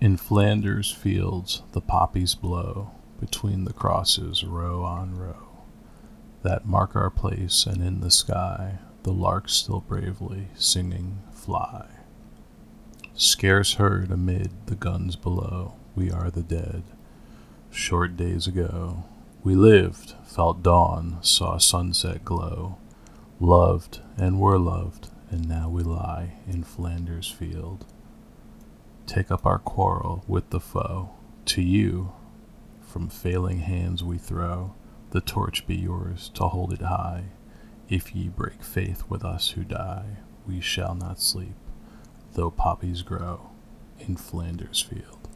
In Flanders fields the poppies blow Between the crosses row on row That mark our place, and in the sky The larks still bravely singing fly. Scarce heard amid the guns below, We are the dead. Short days ago We lived, felt dawn, saw sunset glow, Loved and were loved, and now we lie In Flanders field. Take up our quarrel with the foe. To you from failing hands we throw The torch be yours to hold it high. If ye break faith with us who die, We shall not sleep, though poppies grow In Flanders field.